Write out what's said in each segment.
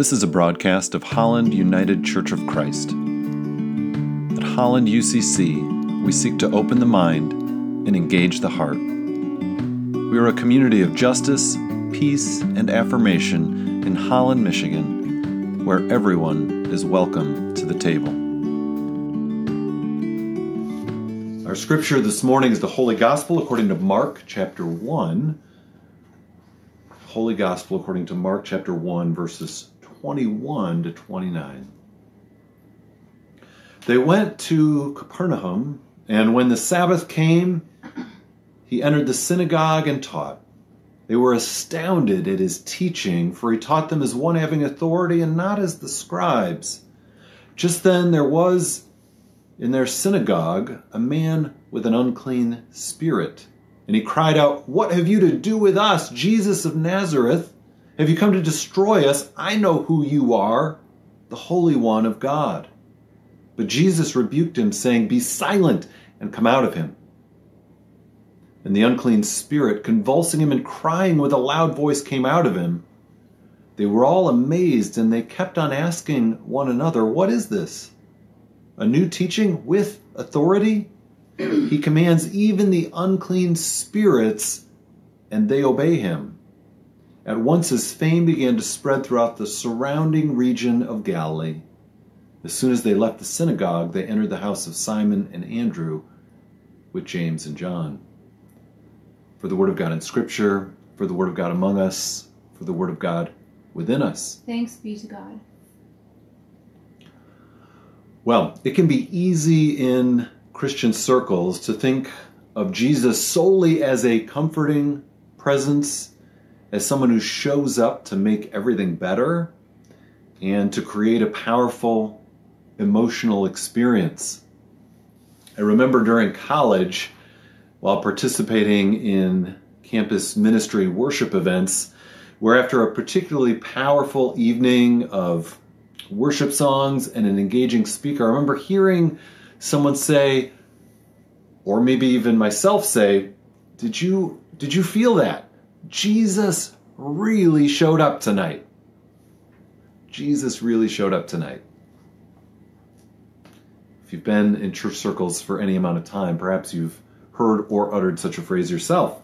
This is a broadcast of Holland United Church of Christ. At Holland UCC, we seek to open the mind and engage the heart. We are a community of justice, peace, and affirmation in Holland, Michigan, where everyone is welcome to the table. Our scripture this morning is the Holy Gospel according to Mark chapter 1. Holy Gospel according to Mark chapter 1, verses 21 to 29. They went to Capernaum, and when the Sabbath came, he entered the synagogue and taught. They were astounded at his teaching, for he taught them as one having authority and not as the scribes. Just then there was in their synagogue a man with an unclean spirit. And he cried out, What have you to do with us, Jesus of Nazareth? Have you come to destroy us? I know who you are, the Holy One of God. But Jesus rebuked him, saying, Be silent and come out of him. And the unclean spirit, convulsing him and crying with a loud voice, came out of him. They were all amazed, and they kept on asking one another, What is this? A new teaching with authority? he commands even the unclean spirits, and they obey him. At once his fame began to spread throughout the surrounding region of Galilee. As soon as they left the synagogue, they entered the house of Simon and Andrew with James and John. For the word of God in Scripture, for the word of God among us, for the word of God within us. Thanks be to God. Well, it can be easy in Christian circles to think of Jesus solely as a comforting presence as someone who shows up to make everything better and to create a powerful emotional experience. I remember during college, while participating in campus ministry worship events, where after a particularly powerful evening of worship songs and an engaging speaker, I remember hearing someone say, or maybe even myself say, "Did you did you feel that?" Jesus really showed up tonight. Jesus really showed up tonight. If you've been in church circles for any amount of time, perhaps you've heard or uttered such a phrase yourself.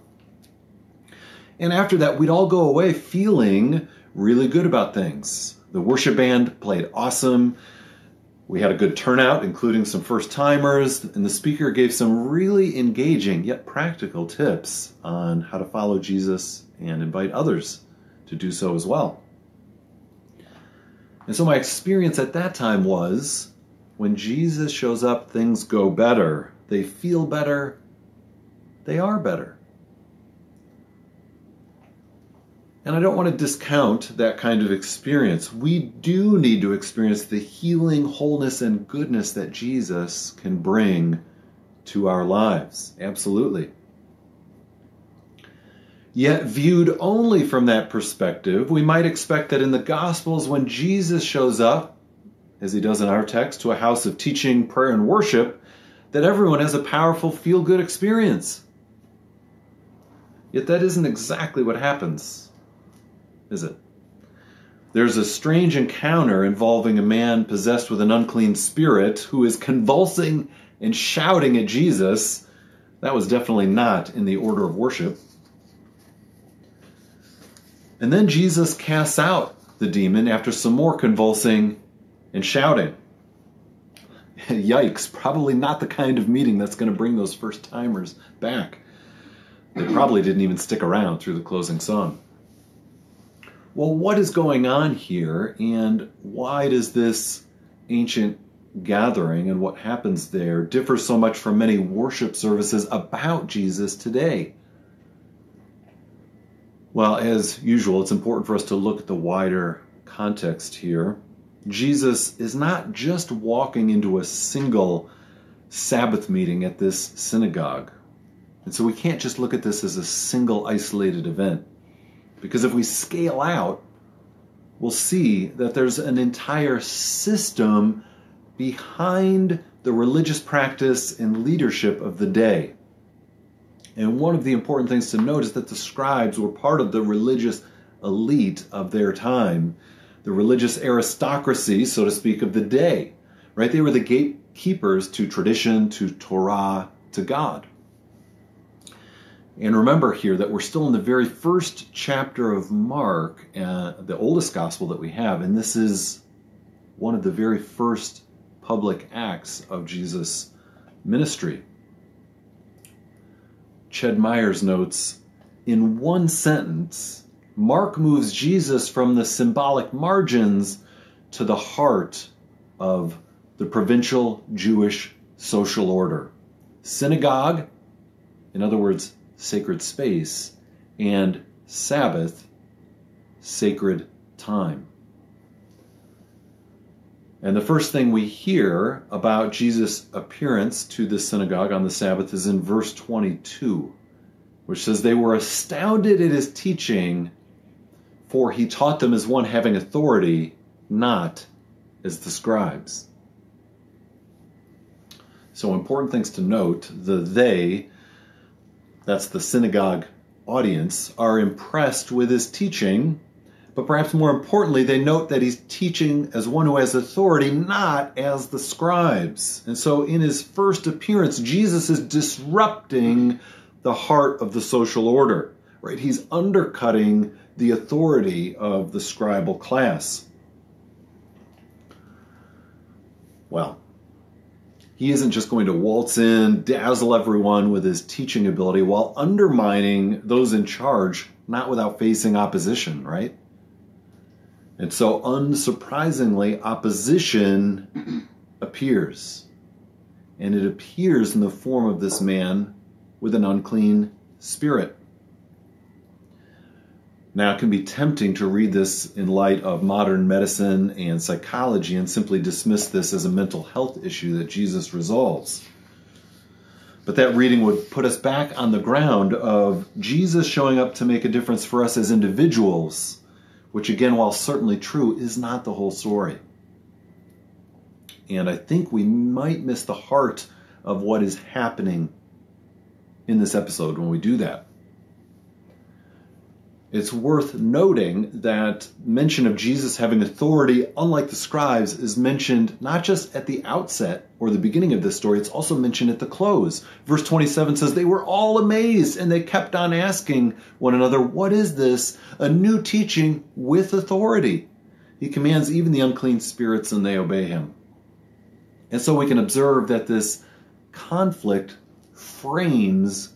And after that, we'd all go away feeling really good about things. The worship band played awesome. We had a good turnout, including some first timers, and the speaker gave some really engaging yet practical tips on how to follow Jesus and invite others to do so as well. And so, my experience at that time was when Jesus shows up, things go better. They feel better. They are better. And I don't want to discount that kind of experience. We do need to experience the healing, wholeness, and goodness that Jesus can bring to our lives. Absolutely. Yet, viewed only from that perspective, we might expect that in the Gospels, when Jesus shows up, as he does in our text, to a house of teaching, prayer, and worship, that everyone has a powerful feel good experience. Yet, that isn't exactly what happens is it? There's a strange encounter involving a man possessed with an unclean spirit who is convulsing and shouting at Jesus. That was definitely not in the order of worship. And then Jesus casts out the demon after some more convulsing and shouting. Yikes, probably not the kind of meeting that's going to bring those first timers back. They probably didn't even stick around through the closing song well, what is going on here, and why does this ancient gathering and what happens there differ so much from many worship services about Jesus today? Well, as usual, it's important for us to look at the wider context here. Jesus is not just walking into a single Sabbath meeting at this synagogue. And so we can't just look at this as a single isolated event. Because if we scale out, we'll see that there's an entire system behind the religious practice and leadership of the day. And one of the important things to note is that the scribes were part of the religious elite of their time. the religious aristocracy, so to speak, of the day. Right? They were the gatekeepers to tradition, to Torah, to God. And remember here that we're still in the very first chapter of Mark, uh, the oldest gospel that we have, and this is one of the very first public acts of Jesus' ministry. Ched Myers notes in one sentence, Mark moves Jesus from the symbolic margins to the heart of the provincial Jewish social order. Synagogue, in other words, sacred space, and Sabbath, sacred time. And the first thing we hear about Jesus' appearance to the synagogue on the Sabbath is in verse 22, which says, They were astounded at his teaching, for he taught them as one having authority, not as the scribes. So, important things to note the they that's the synagogue audience, are impressed with his teaching, but perhaps more importantly, they note that he's teaching as one who has authority, not as the scribes. And so in his first appearance, Jesus is disrupting the heart of the social order, right? He's undercutting the authority of the scribal class. Well, he isn't just going to waltz in, dazzle everyone with his teaching ability while undermining those in charge, not without facing opposition, right? And so, unsurprisingly, opposition appears. And it appears in the form of this man with an unclean spirit. Now, it can be tempting to read this in light of modern medicine and psychology and simply dismiss this as a mental health issue that Jesus resolves. But that reading would put us back on the ground of Jesus showing up to make a difference for us as individuals, which, again, while certainly true, is not the whole story. And I think we might miss the heart of what is happening in this episode when we do that. It's worth noting that mention of Jesus having authority, unlike the scribes, is mentioned not just at the outset or the beginning of this story, it's also mentioned at the close. Verse 27 says, They were all amazed and they kept on asking one another, What is this? A new teaching with authority. He commands even the unclean spirits and they obey him. And so we can observe that this conflict frames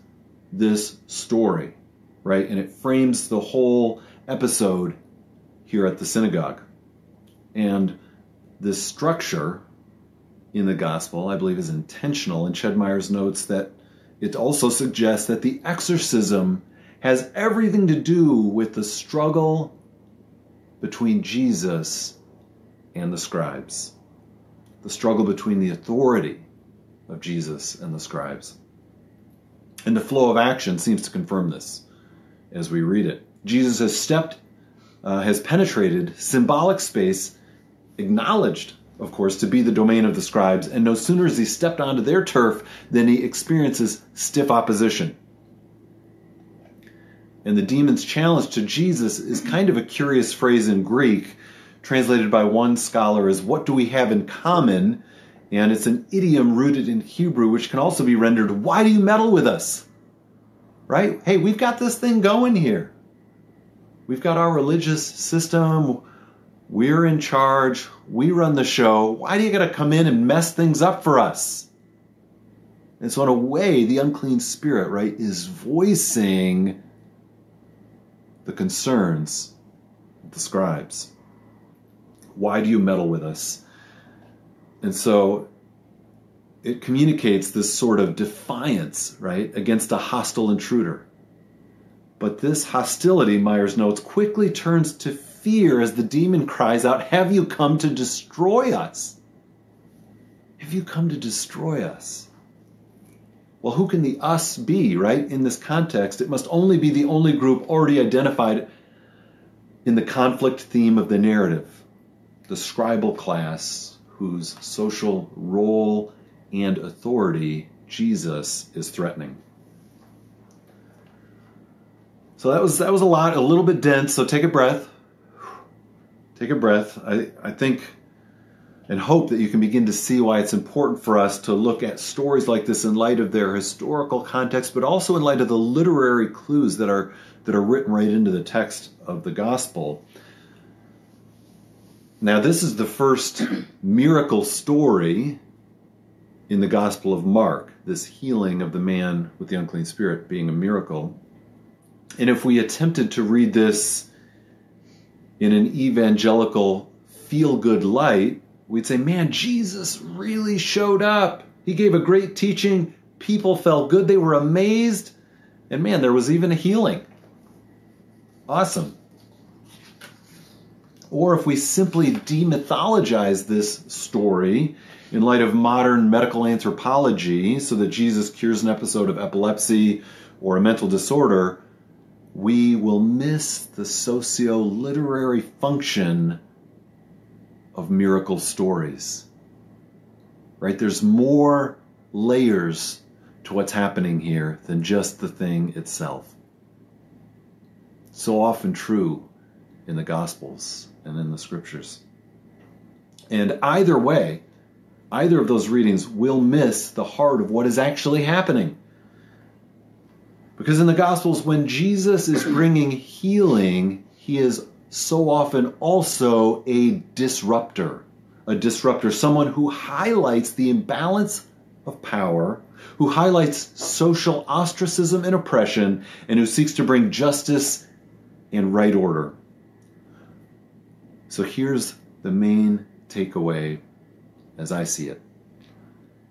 this story right? And it frames the whole episode here at the synagogue. And this structure in the gospel, I believe, is intentional. And Ched Myers notes that it also suggests that the exorcism has everything to do with the struggle between Jesus and the scribes, the struggle between the authority of Jesus and the scribes. And the flow of action seems to confirm this as we read it. Jesus has stepped, uh, has penetrated symbolic space, acknowledged, of course, to be the domain of the scribes, and no sooner has he stepped onto their turf than he experiences stiff opposition. And the demon's challenge to Jesus is kind of a curious phrase in Greek, translated by one scholar as, What do we have in common? And it's an idiom rooted in Hebrew, which can also be rendered, Why do you meddle with us? Right? Hey, we've got this thing going here. We've got our religious system. We're in charge. We run the show. Why do you got to come in and mess things up for us? And so, in a way, the unclean spirit, right, is voicing the concerns of the scribes. Why do you meddle with us? And so, it communicates this sort of defiance, right, against a hostile intruder. But this hostility, Myers notes, quickly turns to fear as the demon cries out, Have you come to destroy us? Have you come to destroy us? Well, who can the us be, right? In this context, it must only be the only group already identified in the conflict theme of the narrative the scribal class, whose social role and authority Jesus is threatening. So that was that was a lot, a little bit dense. So take a breath. take a breath. I, I think and hope that you can begin to see why it's important for us to look at stories like this in light of their historical context, but also in light of the literary clues that are that are written right into the text of the gospel. Now, this is the first miracle story in the Gospel of Mark, this healing of the man with the unclean spirit being a miracle. And if we attempted to read this in an evangelical feel good light, we'd say, man, Jesus really showed up. He gave a great teaching. People felt good. They were amazed. And man, there was even a healing. Awesome. Or if we simply demythologize this story in light of modern medical anthropology, so that Jesus cures an episode of epilepsy or a mental disorder, we will miss the socio literary function of miracle stories. Right? There's more layers to what's happening here than just the thing itself. So often true in the Gospels and in the Scriptures. And either way, either of those readings will miss the heart of what is actually happening. Because in the Gospels, when Jesus is bringing healing, he is so often also a disruptor. A disruptor, someone who highlights the imbalance of power, who highlights social ostracism and oppression, and who seeks to bring justice and right order. So here's the main takeaway as I see it.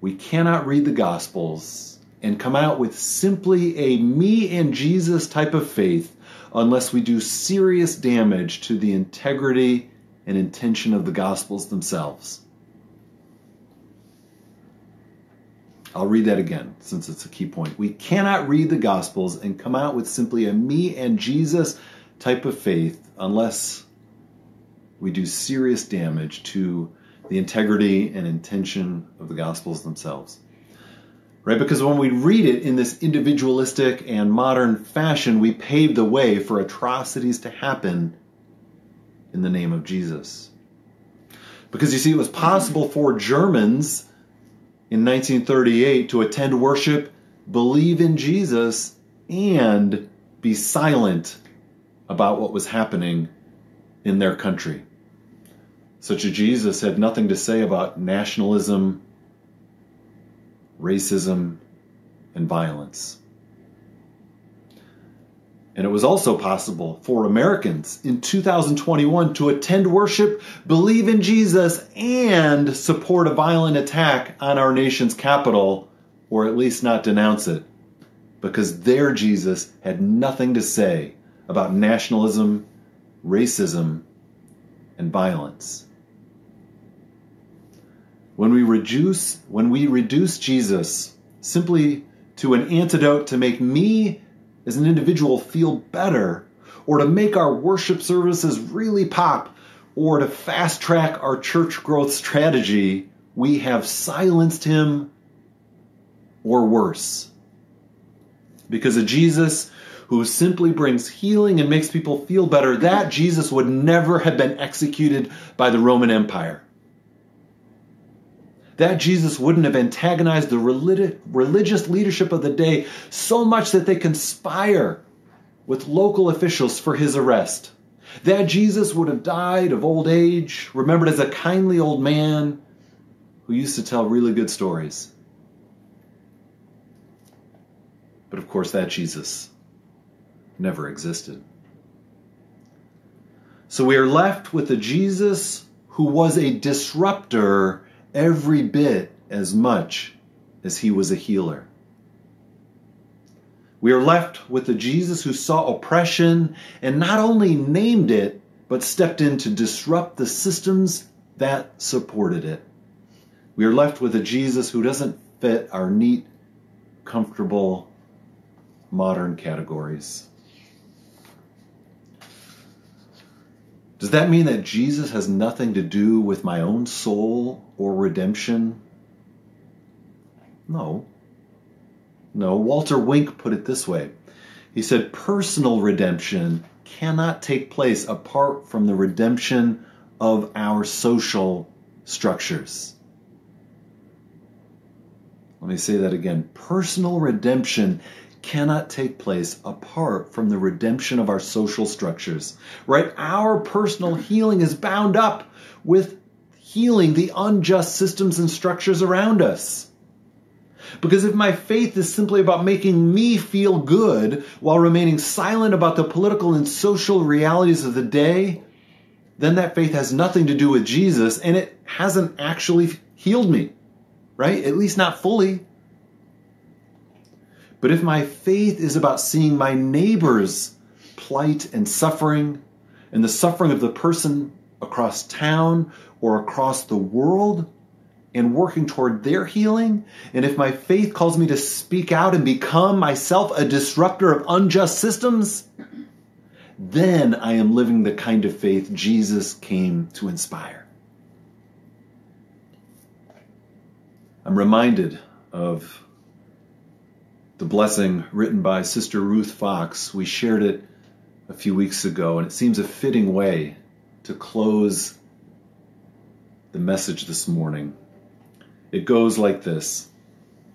We cannot read the Gospels and come out with simply a me and Jesus type of faith unless we do serious damage to the integrity and intention of the Gospels themselves. I'll read that again since it's a key point. We cannot read the Gospels and come out with simply a me and Jesus type of faith unless we do serious damage to the integrity and intention of the Gospels themselves right? Because when we read it in this individualistic and modern fashion, we pave the way for atrocities to happen in the name of Jesus. Because you see, it was possible for Germans in 1938 to attend worship, believe in Jesus, and be silent about what was happening in their country. Such a Jesus had nothing to say about nationalism racism, and violence. And it was also possible for Americans in 2021 to attend worship, believe in Jesus, and support a violent attack on our nation's capital, or at least not denounce it, because their Jesus had nothing to say about nationalism, racism, and violence. When we reduce when we reduce Jesus simply to an antidote to make me as an individual feel better or to make our worship services really pop or to fast track our church growth strategy, we have silenced him or worse. Because a Jesus who simply brings healing and makes people feel better, that Jesus would never have been executed by the Roman Empire that Jesus wouldn't have antagonized the religious leadership of the day so much that they conspire with local officials for his arrest. That Jesus would have died of old age, remembered as a kindly old man who used to tell really good stories. But of course, that Jesus never existed. So we are left with a Jesus who was a disruptor every bit as much as he was a healer. We are left with a Jesus who saw oppression and not only named it, but stepped in to disrupt the systems that supported it. We are left with a Jesus who doesn't fit our neat, comfortable, modern categories. Does that mean that Jesus has nothing to do with my own soul or redemption? No. No, Walter Wink put it this way. He said, personal redemption cannot take place apart from the redemption of our social structures. Let me say that again. Personal redemption cannot take place apart from the redemption of our social structures. Right? Our personal healing is bound up with healing the unjust systems and structures around us. Because if my faith is simply about making me feel good while remaining silent about the political and social realities of the day, then that faith has nothing to do with Jesus and it hasn't actually healed me, right? At least not fully. But if my faith is about seeing my neighbor's plight and suffering, and the suffering of the person across town or across the world, and working toward their healing, and if my faith calls me to speak out and become myself a disruptor of unjust systems, then I am living the kind of faith Jesus came to inspire. I'm reminded of the blessing written by Sister Ruth Fox. We shared it a few weeks ago, and it seems a fitting way to close the message this morning. It goes like this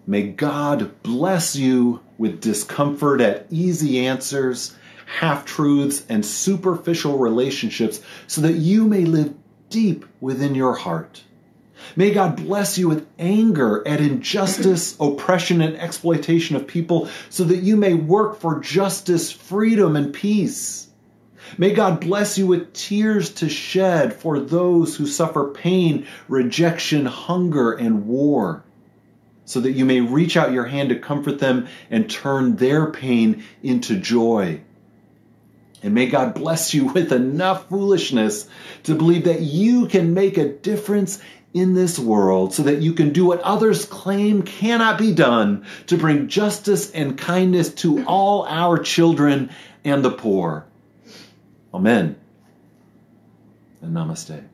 May God bless you with discomfort at easy answers, half truths, and superficial relationships so that you may live deep within your heart. May God bless you with anger at injustice, oppression, and exploitation of people so that you may work for justice, freedom, and peace. May God bless you with tears to shed for those who suffer pain, rejection, hunger, and war, so that you may reach out your hand to comfort them and turn their pain into joy. And may God bless you with enough foolishness to believe that you can make a difference in this world so that you can do what others claim cannot be done to bring justice and kindness to all our children and the poor. Amen. And namaste.